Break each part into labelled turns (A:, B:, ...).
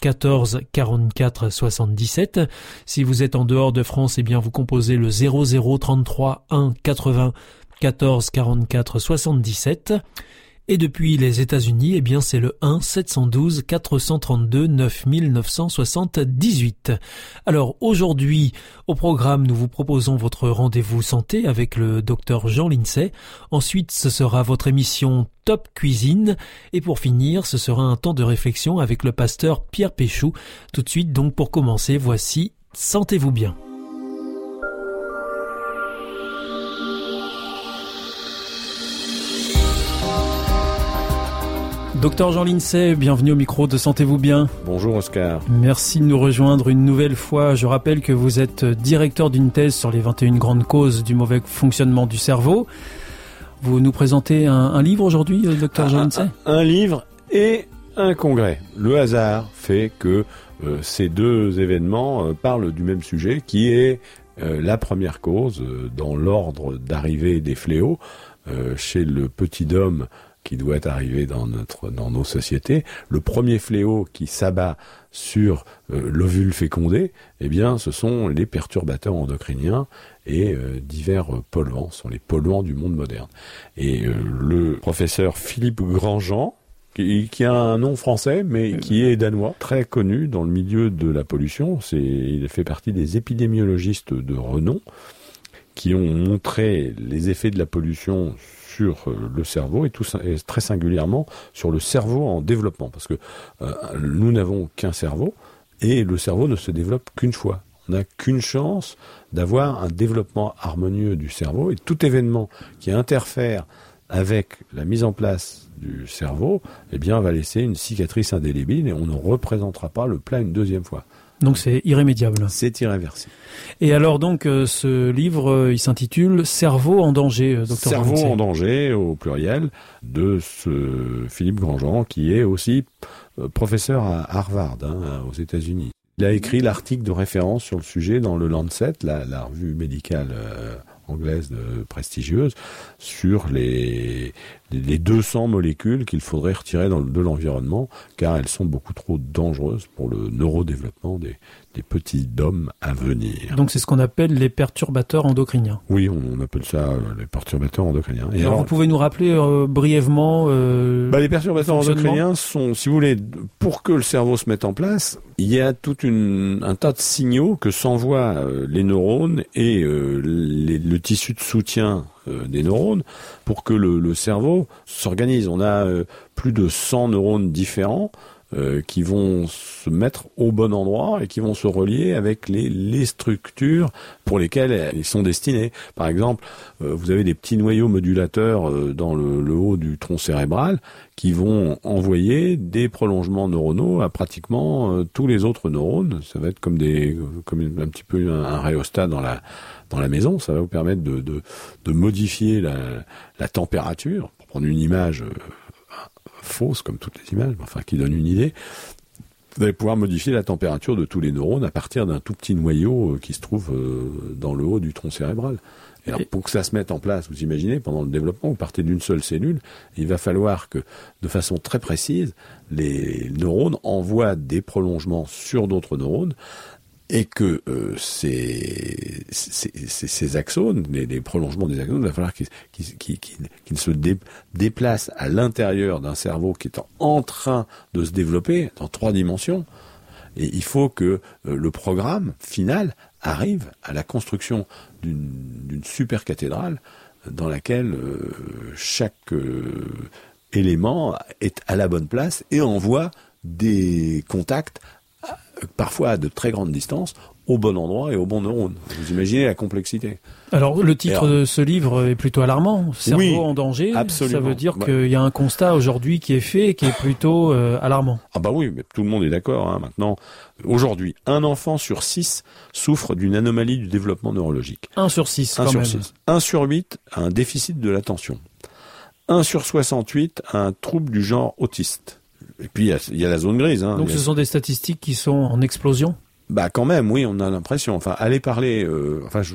A: 14 44 77. Si vous êtes en dehors de France, eh bien vous composez le 00 33 1 80 14 44 77. Et depuis les États-Unis, eh bien, c'est le 1 712 432 9978. Alors, aujourd'hui, au programme, nous vous proposons votre rendez-vous santé avec le docteur Jean Lincey. Ensuite, ce sera votre émission Top Cuisine. Et pour finir, ce sera un temps de réflexion avec le pasteur Pierre Péchou. Tout de suite, donc, pour commencer, voici Sentez-vous bien. Docteur Jean Lincey, bienvenue au micro de Sentez-vous bien.
B: Bonjour Oscar.
A: Merci de nous rejoindre une nouvelle fois. Je rappelle que vous êtes directeur d'une thèse sur les 21 grandes causes du mauvais fonctionnement du cerveau. Vous nous présentez un, livre aujourd'hui, euh, docteur Jean Lincey?
B: un, livre et un congrès. Le hasard fait que euh, ces deux événements euh, parlent du même sujet qui est la première cause dans l'ordre d'arrivée des fléaux chez le petit homme qui doit arriver dans notre dans nos sociétés. Le premier fléau qui s'abat sur euh, l'ovule fécondé, eh bien, ce sont les perturbateurs endocriniens et euh, divers polluants, ce sont les polluants du monde moderne. Et euh, le professeur Philippe Grandjean, qui, qui, a un nom français, mais qui est danois, très connu dans le milieu de la pollution, c'est, il fait partie des épidémiologistes de renom qui ont montré les effets de la pollution sur euh, le cerveau et, tout, et très singulièrement sur le cerveau en développement. Parce que euh, nous n'avons qu'un cerveau et le cerveau ne se développe qu'une fois. On n'a qu'une chance d'avoir un développement harmonieux du cerveau et tout événement qui interfère avec la mise en place du cerveau, eh bien, va laisser une cicatrice indélébile et on ne représentera pas le plat une deuxième fois.
A: Donc c'est irrémédiable.
B: C'est irréversible.
A: Et alors donc euh, ce livre, euh, il s'intitule Cerveau en danger, euh, docteur
B: Cerveau en danger au pluriel de ce Philippe Grandjean qui est aussi professeur à Harvard hein, aux États-Unis. Il a écrit l'article de référence sur le sujet dans le Lancet, la, la revue médicale anglaise de, prestigieuse, sur les, les 200 molécules qu'il faudrait retirer dans, de l'environnement, car elles sont beaucoup trop dangereuses pour le neurodéveloppement des, des petits dômes à venir.
A: Donc c'est ce qu'on appelle les perturbateurs endocriniens.
B: Oui, on, appelle ça euh, les perturbateurs endocriniens.
A: Et alors, vous pouvez nous rappeler euh, brièvement euh,
B: bah, Les perturbateurs endocriniens sont, si vous voulez, pour que le cerveau se mette en place, il y a tout un tas de signaux que s'envoient les neurones et le tissu de soutien des neurones pour que le, cerveau s'organise. On a plus de 100 neurones différents euh, qui vont se mettre au bon endroit et qui vont se relier avec les, les structures pour lesquelles ils sont destinés. Par exemple, euh, vous avez des petits noyaux modulateurs euh, dans le, haut du tronc cérébral qui vont envoyer des prolongements neuronaux à pratiquement tous les autres neurones. Ça va être comme des, comme un petit peu un, un rhéostat dans la dans la maison. Ça va vous permettre de, de, de modifier la, la température. Pour prendre une image fausse comme toutes les images, mais enfin qui donne une idée, vous allez pouvoir modifier la température de tous les neurones à partir d'un tout petit noyau euh, qui se trouve euh, dans le haut du tronc cérébral. Et alors, pour que ça se mette en place, vous imaginez, pendant le développement, vous partez d'une seule cellule, il va falloir que, de façon très précise, les neurones envoient des prolongements sur d'autres neurones et que euh, ces, ces, axones, les, les, prolongements des axones, il va falloir qu'ils qu qu se dé, déplacent à l'intérieur d'un cerveau qui est en train de se développer dans trois dimensions. Et il faut que euh, le programme final arrive à la construction d'une super cathédrale dans laquelle euh, chaque euh, élément est à la bonne place et envoie des contacts parfois à de très grandes distances, au bon endroit et au bon neurone. Vous imaginez la complexité.
A: Alors le titre de ce livre est plutôt alarmant. Cerveau en danger.
B: Absolument.
A: Ça veut dire qu'il y a un constat aujourd'hui qui est fait et qui est plutôt euh, alarmant.
B: Ah bah oui, mais tout le monde est d'accord. Hein, maintenant, aujourd'hui, un enfant sur six souffre d'une anomalie du développement neurologique.
A: Un sur six.
B: Un
A: quand
B: sur
A: même.
B: six. Un sur huit a un déficit de l'attention. Un sur 68 a un trouble du genre autiste. Et puis il y a, il y a la zone grise. Hein.
A: Donc
B: a-
A: ce sont des statistiques qui sont en explosion?
B: Bah quand même, oui, on a l'impression. Enfin, allez parler, euh, enfin, je,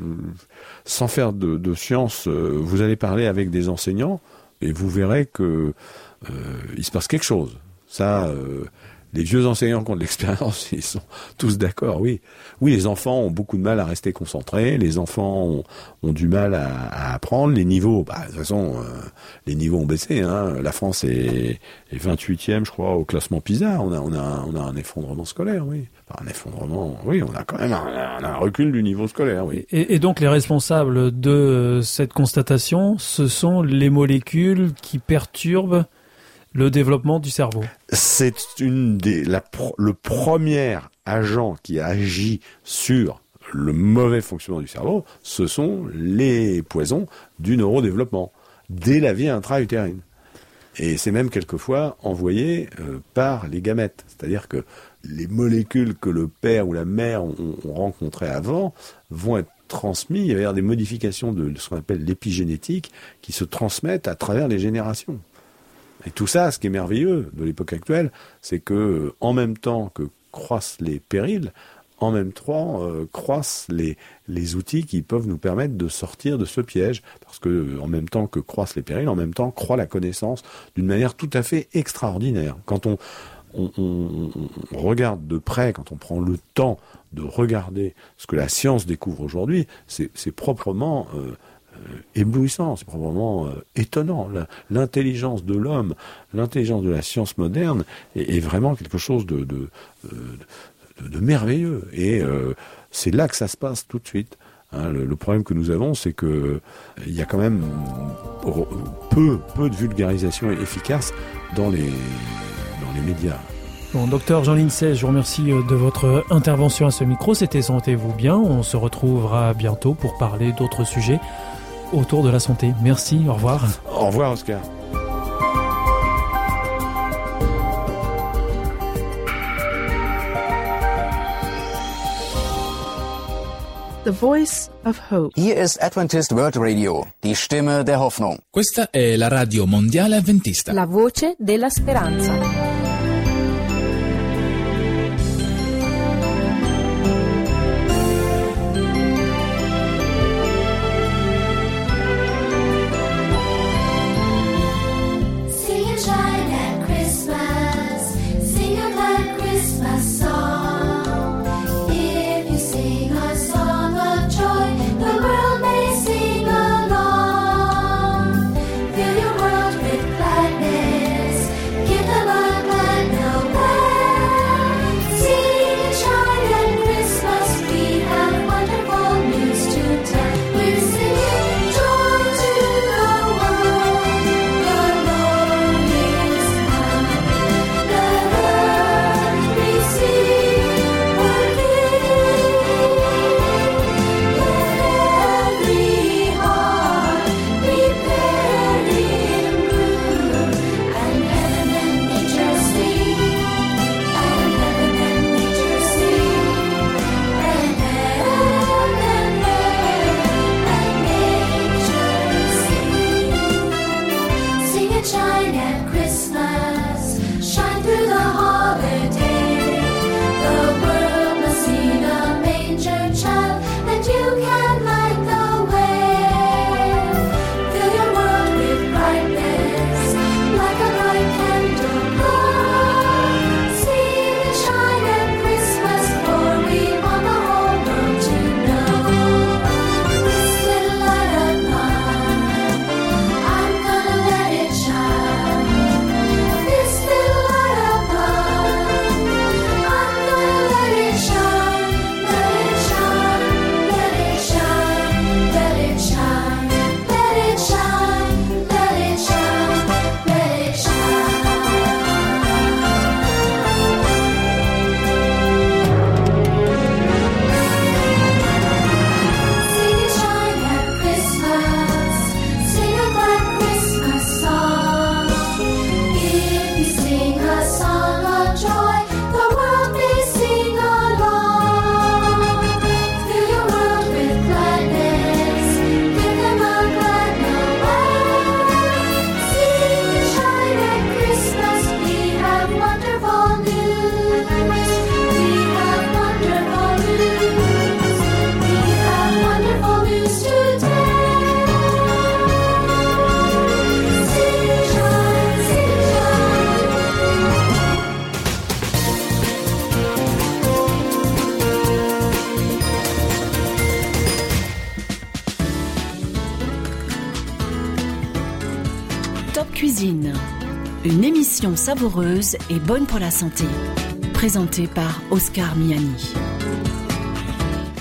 B: sans faire de, de science, euh, vous allez parler avec des enseignants et vous verrez que euh, il se passe quelque chose. Ça, euh, les vieux enseignants qui ont de l'expérience, ils sont tous d'accord. Oui, oui, les enfants ont beaucoup de mal à rester concentrés. Les enfants ont, du mal à, apprendre. Les niveaux, bah, de toute façon, euh, les niveaux ont baissé. Hein. La France est, est 28e, je crois, au classement PISA. On a, on a, on a un effondrement scolaire, oui. Un effondrement, oui, on a quand même un, recul du niveau scolaire, oui.
A: Et, et donc les responsables de euh, cette constatation, ce sont les molécules qui perturbent le développement du cerveau.
B: C'est une des, le premier agent qui agit sur le mauvais fonctionnement du cerveau, ce sont les poisons du neurodéveloppement, dès la vie intra-utérine. Et c'est même quelquefois envoyé euh, par les gamètes. C'est-à-dire que les molécules que le père ou la mère ont, ont rencontrées avant vont être transmises. Il y avoir des modifications de ce qu'on appelle l'épigénétique qui se transmettent à travers les générations. Et tout ça, ce qui est merveilleux de l'époque actuelle, c'est que euh, en même temps que croissent les périls, en même temps euh, croissent les, les outils qui peuvent nous permettre de sortir de ce piège. Parce que euh, en même temps que croissent les périls, en même temps croît la connaissance d'une manière tout à fait extraordinaire. Quand on, on, on- on regarde de près, quand on prend le temps de regarder ce que la science découvre aujourd'hui, c'est proprement euh, éblouissant, c'est proprement euh, étonnant. L'intelligence de l'homme, l'intelligence de la science moderne est, vraiment quelque chose de, euh, merveilleux. Et euh, c'est là que ça se passe tout de suite. Hein, le, problème que nous avons, c'est que euh, il y a quand même euh, peu, peu de vulgarisation efficace dans les, dans les médias.
A: Bon, docteur Jean Lincey, je vous remercie euh, de votre intervention à ce micro. C'était Sentez-vous bien. On se retrouvera bientôt pour parler d'autres sujets autour de la santé. Merci, au revoir.
B: Au revoir, Oscar.
C: The Voice of Hope.
D: Hier ist Adventist World Radio, die Stimme der Hoffnung.
E: Questa è la radio mondiale avventista.
F: La voce della speranza.
G: Une émission savoureuse et bonne pour la santé, présentée par Oscar Miani.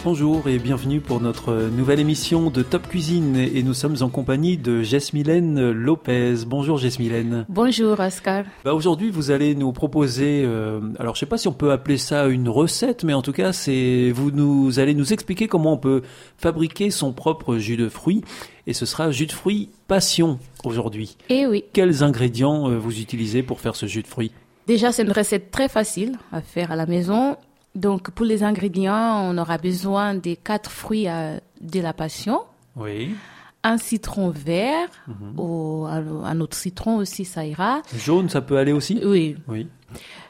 H: Bonjour et bienvenue pour notre nouvelle émission de Top Cuisine et nous sommes en compagnie de Jesmilène Lopez. Bonjour Jesmilène.
I: Bonjour Oscar.
H: Bah aujourd'hui vous allez nous proposer, euh, alors je sais pas si on peut appeler ça une recette, mais en tout cas c'est vous nous allez nous expliquer comment on peut fabriquer son propre jus de fruits et ce sera jus de fruits passion aujourd'hui.
I: Eh oui,
H: Quels ingrédients euh, vous utilisez pour faire ce jus de fruits?
I: Déjà c'est une recette très facile à faire à la maison. Donc pour les ingrédients, on aura besoin des quatre fruits à- de la passion,
H: Oui.
I: un citron vert, ou un, un autre citron aussi ça ira.
H: Jaune ça peut aller aussi
I: Oui,
H: Oui.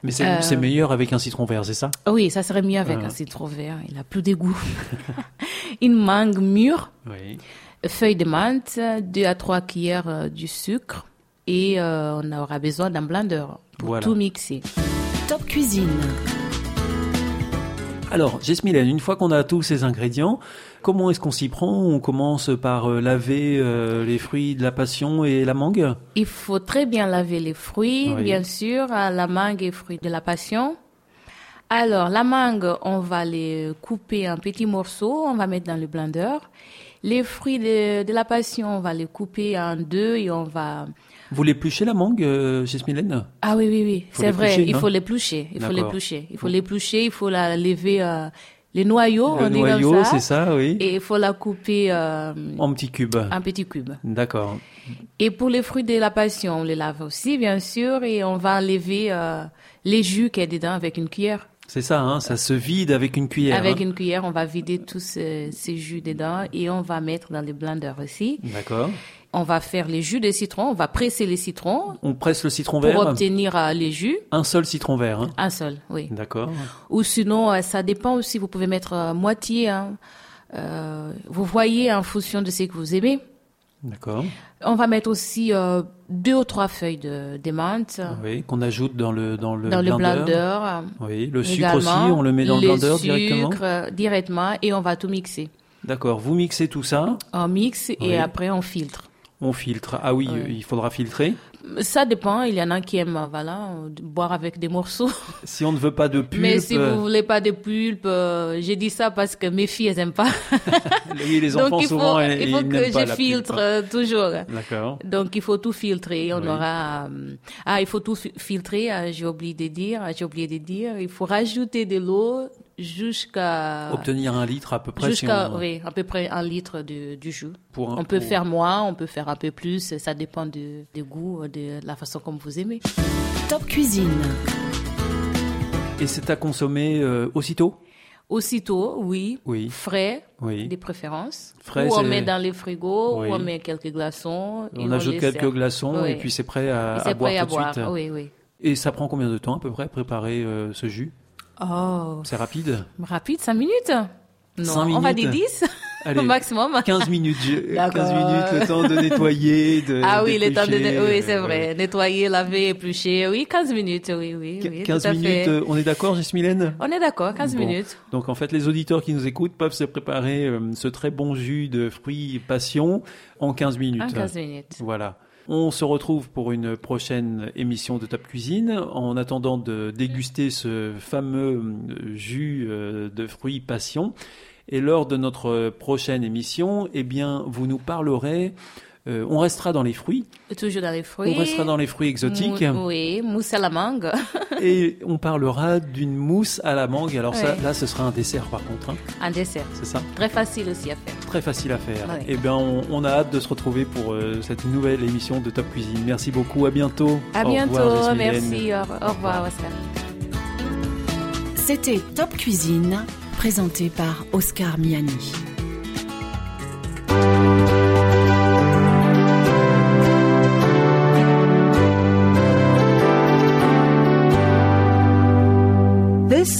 H: Mais c'est
I: Euh,
H: meilleur avec un citron vert, c'est ça?
I: Oui, ça serait mieux avec
H: Ah.
I: un citron vert. Il a plus de goût. Une mangue mûre,
H: Oui.
I: feuille de menthe, deux à trois cuillères euh, du sucre et euh, on aura besoin d'un blender pour
H: Voilà.
I: tout mixer.
G: Top Cuisine,
H: Alors, Jesmilène, une fois qu'on a tous ces ingrédients, comment est-ce qu'on s'y prend? On commence par euh, laver euh, les fruits de la passion et la mangue?
I: Il faut très bien laver les fruits,
H: Oui.
I: bien sûr, à la mangue et fruits de la passion. Alors, la mangue, on va les couper en petits morceaux, on va mettre dans le blender. Les fruits de, de la passion, on va les couper en deux et on va...
H: Vous l'épluchez la mangue, euh,
I: Ah oui, oui, oui, c'est vrai, il faut l'éplucher, il faut l'éplucher, il faut l'éplucher, il faut la lever, euh, les noyaux,
H: Le
I: on dit
H: noyau,
I: comme
H: c'est
I: ça,
H: ça, oui.
I: et il faut la couper euh,
H: En petits cubes.
I: en petits cubes.
H: D'accord.
I: Et pour les fruits de la passion, on les lave aussi, bien sûr, et on va enlever euh, les jus qu'il y a dedans avec une cuillère.
H: C'est ça, hein, ça se vide avec une cuillère.
I: Avec
H: hein.
I: une cuillère, on va vider tous ces, ces jus dedans et on va mettre dans le blender aussi.
H: D'accord.
I: On va faire les jus de citron, on va presser les citrons
H: On presse le citron
I: pour
H: vert.
I: obtenir euh, les jus.
H: Un seul citron vert. hein.
I: Un seul, oui.
H: D'accord.
I: Ou sinon, euh, ça dépend aussi, vous pouvez mettre euh, moitié. hein. Vous voyez en fonction de ce que vous aimez.
H: D'accord.
I: On va mettre aussi deux ou trois feuilles de, de menthe
H: Oui, qu'on ajoute dans le dans le
I: dans le
H: blender. Oui, le sucre aussi, on le met dans le blender directement.
I: sucres, euh, directement et on va tout mixer.
H: D'accord. Vous mixez tout ça,
I: On mixe
H: Oui.
I: et après on filtre.
H: On filtre. Ah oui,
I: Ouais.
H: euh, il faudra filtrer.
I: Ça dépend, il y en a qui aiment euh, voilà, euh, boire avec des morceaux.
H: Si on ne veut pas de pulpe,
I: Mais si
H: euh,
I: vous voulez pas de pulpe, euh, j'ai dit ça parce que mes filles elles aiment pas.
H: oui, les enfants
I: Donc il
H: souvent
I: faut, il faut
H: ils
I: que
H: pas
I: je
H: la
I: filtre
H: pulpe.
I: euh, toujours.
H: D'accord.
I: Donc il faut tout filtrer. On
H: Oui.
I: aura euh, ah il faut tout fi- filtrer. euh, J'ai oublié de dire. J'ai oublié de dire. Il faut rajouter de l'eau jusqu'à
H: Obtenir un litre à peu près. si
I: jusqu'à
H: on-
I: oui à peu près un litre de, du jus.
H: pour un-
I: On peut
H: pour-
I: faire moins, on peut faire un peu plus. Ça dépend du, du goût, de la façon comme vous aimez.
G: Top Cuisine,
H: Et c'est à consommer euh, aussitôt?
I: Aussitôt, oui.
H: Oui.
I: Frais,
H: Oui.
I: des préférences.
H: Frais,
I: ou on met dans les frigos,
H: Oui.
I: ou on met quelques glaçons. et
H: On ajoute quelques
I: sert.
H: glaçons
I: Oui.
H: et puis c'est prêt à, à
I: c'est
H: boire
I: prêt à
H: tout de
I: boire.
H: suite.
I: Oui, oui.
H: Et ça prend combien de temps à peu près préparer euh, ce jus?
I: Oh,
H: C'est rapide
I: rapide, 5 minutes Non,
H: Cinq
I: on va
H: minutes.
I: dire 10
H: Allez,
I: au maximum.
H: 15 minutes, je- 15
I: D'accord.
H: minutes, le temps de nettoyer, de
I: Ah oui, le temps de... Oui, c'est
H: euh,
I: vrai. Nettoyer, laver, éplucher. Oui, 15 minutes, oui, oui. oui
H: 15
I: tout à
H: minutes,
I: fait.
H: euh, on est d'accord, Jesmilène
I: On est d'accord, 15
H: Bon.
I: minutes.
H: Donc en fait, les auditeurs qui nous écoutent peuvent se préparer euh, ce très bon jus de fruits passion en 15 minutes.
I: En 15 minutes.
H: Voilà. On se retrouve pour une prochaine émission de Top Cuisine. En attendant de déguster ce fameux jus euh, de fruits passion. Et lors de notre prochaine émission, eh bien, vous nous parlerez. Euh, on restera dans les fruits.
I: Toujours dans les fruits.
H: On restera dans les fruits exotiques.
I: Mou- oui, mousse à la mangue.
H: et on parlera d'une mousse à la mangue. Alors ça, là, ce sera un dessert par contre. hein.
I: Un dessert.
H: C'est ça.
I: Très facile aussi à faire.
H: Très facile à faire.
I: Ouais.
H: Eh bien, on, on a hâte de se retrouver pour euh, cette nouvelle émission de Top Cuisine. Merci beaucoup. À bientôt.
I: À
H: Au
I: bientôt.
H: revoir.
I: Merci. Au, au revoir, Oscar.
G: c'était Top Cuisine, présenté par Oscar Miani.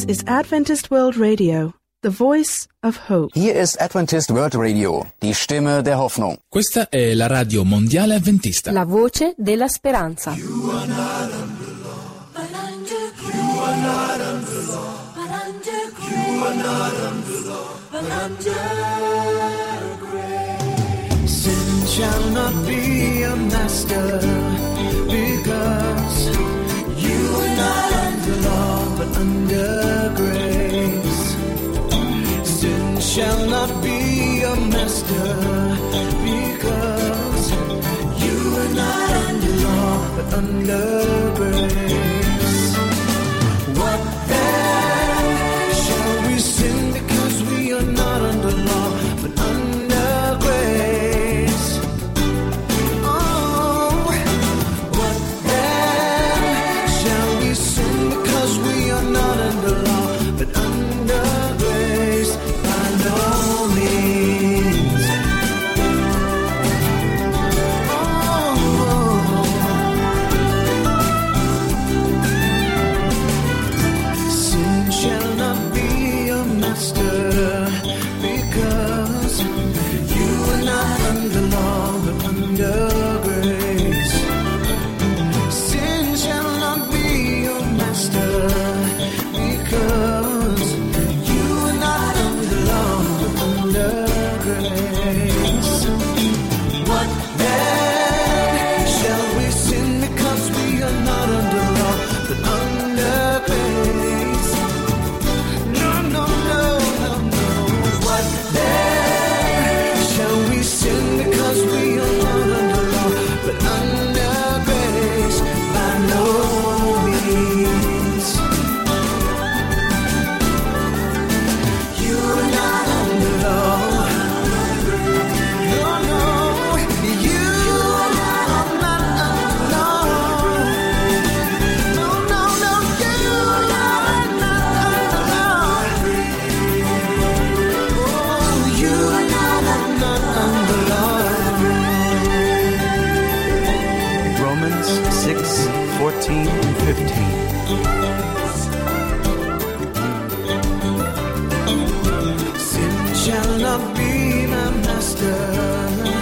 C: Is Adventist World Radio, the voice of hope.
D: Hier ist Adventist World Radio, die Stimme der Hoffnung.
E: Questa è la radio mondiale avventista.
I: La voce della speranza.
J: Sin shall not be a master shall not be a master because you are not under law but under not be my master.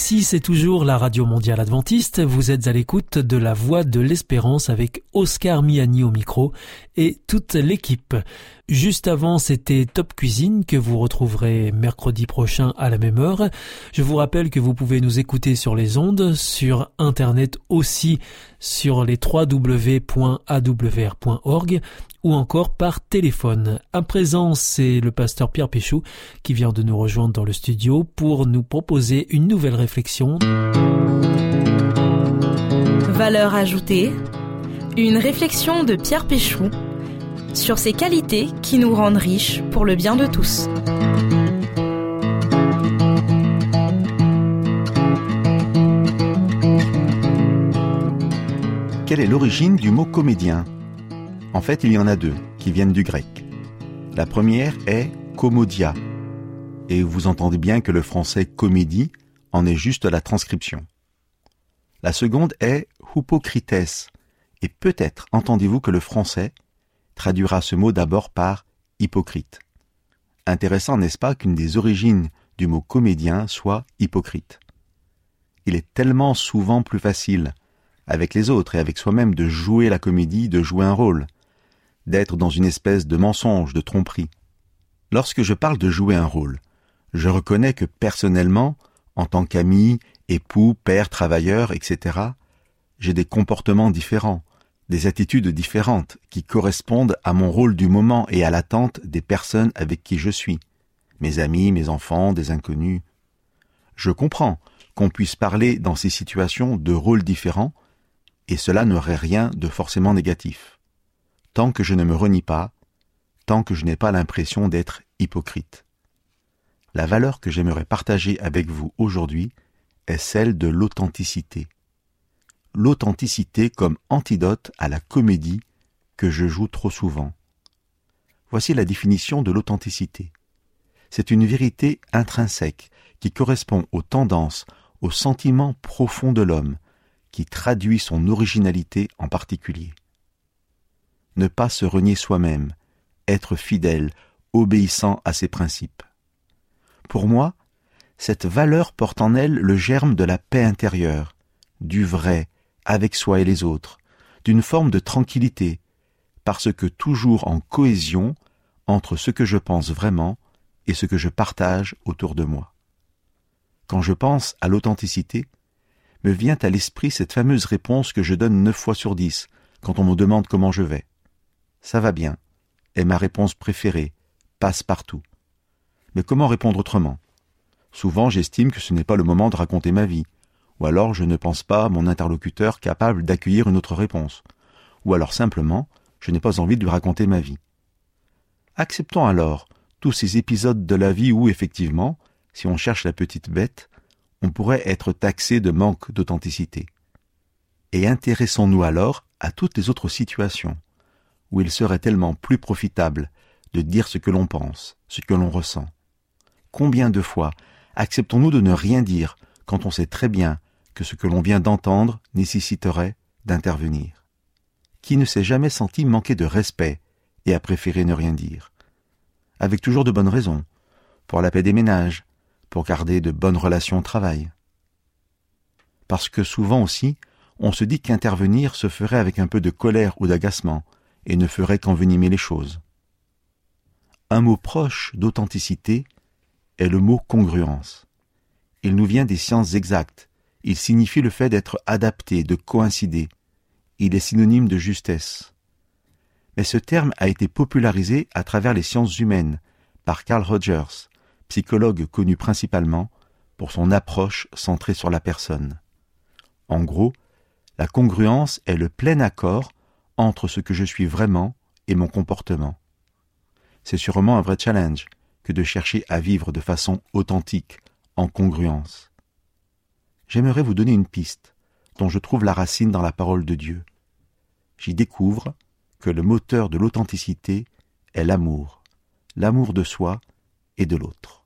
A: Ici, c'est toujours la Radio Mondiale Adventiste. Vous êtes à l'écoute de la Voix de l'Espérance avec Oscar Miani au micro et toute l'équipe. Juste avant, c'était Top Cuisine que vous retrouverez mercredi prochain à la même heure. Je vous rappelle que vous pouvez nous écouter sur les ondes, sur Internet aussi, sur les www.awr.org ou encore par téléphone. À présent, c'est le pasteur Pierre Péchou qui vient de nous rejoindre dans le studio pour nous proposer une nouvelle réflexion.
K: Valeur ajoutée, une réflexion de Pierre Péchou sur ces qualités qui nous rendent riches pour le bien de tous.
L: Quelle est l'origine du mot comédien? En fait, il y en a deux qui viennent du grec. La première est comodia, et vous entendez bien que le français comédie en est juste la transcription. La seconde est hypocrites, et peut-être entendez-vous que le français traduira ce mot d'abord par hypocrite. Intéressant, n'est-ce pas, qu'une des origines du mot comédien soit hypocrite. Il est tellement souvent plus facile avec les autres et avec soi-même de jouer la comédie, de jouer un rôle, d'être dans une espèce de mensonge, de tromperie. Lorsque je parle de jouer un rôle, je reconnais que personnellement, en tant qu'ami, époux, père, travailleur, etc., j'ai des comportements différents, des attitudes différentes qui correspondent à mon rôle du moment et à l'attente des personnes avec qui je suis, mes amis, mes enfants, des inconnus. Je comprends qu'on puisse parler dans ces situations de rôles différents, et cela n'aurait rien de forcément négatif. Tant que je ne me renie pas, tant que je n'ai pas l'impression d'être hypocrite. La valeur que j'aimerais partager avec vous aujourd'hui est celle de l'authenticité. L'authenticité comme antidote à la comédie que je joue trop souvent. Voici la définition de l'authenticité. C'est une vérité intrinsèque qui correspond aux tendances, aux sentiments profonds de l'homme, qui traduit son originalité en particulier. Ne pas se renier soi-même, être fidèle, obéissant à ses principes. Pour moi, cette valeur porte en elle le germe de la paix intérieure, du vrai avec soi et les autres, d'une forme de tranquillité, parce que toujours en cohésion entre ce que je pense vraiment et ce que je partage autour de moi. Quand je pense à l'authenticité, me vient à l'esprit cette fameuse réponse que je donne neuf fois sur dix quand on me demande comment je vais. Ça va bien, est ma réponse préférée, passe partout. Mais comment répondre autrement? Souvent j'estime que ce n'est pas le moment de raconter ma vie, ou alors je ne pense pas mon interlocuteur capable d'accueillir une autre réponse, ou alors simplement je n'ai pas envie de lui raconter ma vie. Acceptons alors tous ces épisodes de la vie où, effectivement, si on cherche la petite bête, on pourrait être taxé de manque d'authenticité. Et intéressons-nous alors à toutes les autres situations où il serait tellement plus profitable de dire ce que l'on pense, ce que l'on ressent. Combien de fois acceptons-nous de ne rien dire quand on sait très bien que ce que l'on vient d'entendre nécessiterait d'intervenir Qui ne s'est jamais senti manquer de respect et a préféré ne rien dire Avec toujours de bonnes raisons, pour la paix des ménages, pour garder de bonnes relations au travail. Parce que souvent aussi, on se dit qu'intervenir se ferait avec un peu de colère ou d'agacement, et ne ferait qu'envenimer les choses. Un mot proche d'authenticité est le mot congruence. Il nous vient des sciences exactes, il signifie le fait d'être adapté, de coïncider, il est synonyme de justesse. Mais ce terme a été popularisé à travers les sciences humaines par Carl Rogers, psychologue connu principalement pour son approche centrée sur la personne. En gros, la congruence est le plein accord entre ce que je suis vraiment et mon comportement. C'est sûrement un vrai challenge que de chercher à vivre de façon authentique, en congruence. J'aimerais vous donner une piste dont je trouve la racine dans la parole de Dieu. J'y découvre que le moteur de l'authenticité est l'amour, l'amour de soi et de l'autre.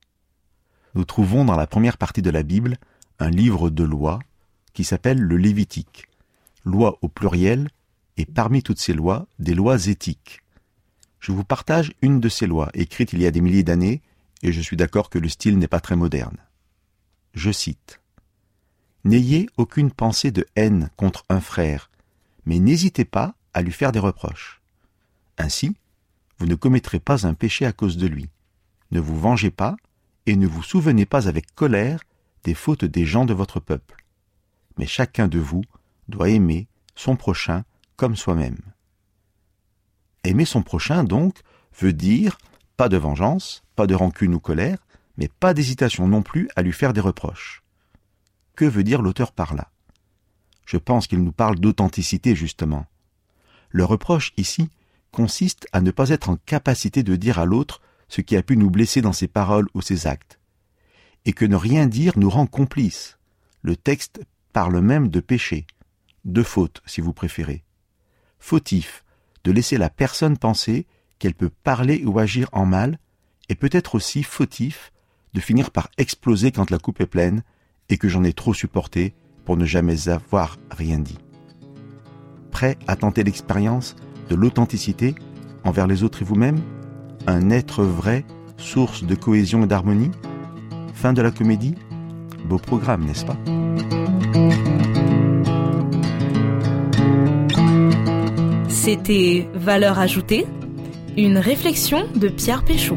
L: Nous trouvons dans la première partie de la Bible un livre de lois qui s'appelle le Lévitique, loi au pluriel et parmi toutes ces lois, des lois éthiques. Je vous partage une de ces lois, écrite il y a des milliers d'années, et je suis d'accord que le style n'est pas très moderne. Je cite. N'ayez aucune pensée de haine contre un frère, mais n'hésitez pas à lui faire des reproches. Ainsi, vous ne commettrez pas un péché à cause de lui. Ne vous vengez pas, et ne vous souvenez pas avec colère des fautes des gens de votre peuple. Mais chacun de vous doit aimer son prochain comme soi-même. Aimer son prochain, donc, veut dire pas de vengeance, pas de rancune ou colère, mais pas d'hésitation non plus à lui faire des reproches. Que veut dire l'auteur par là? Je pense qu'il nous parle d'authenticité, justement. Le reproche, ici, consiste à ne pas être en capacité de dire à l'autre ce qui a pu nous blesser dans ses paroles ou ses actes, et que ne rien dire nous rend complices. Le texte parle même de péché, de faute, si vous préférez fautif de laisser la personne penser qu'elle peut parler ou agir en mal, et peut-être aussi fautif de finir par exploser quand la coupe est pleine et que j'en ai trop supporté pour ne jamais avoir rien dit. Prêt à tenter l'expérience de l'authenticité envers les autres et vous-même Un être vrai, source de cohésion et d'harmonie Fin de la comédie Beau programme, n'est-ce pas?
K: C'était Valeur ajoutée, une réflexion de Pierre Péchaud.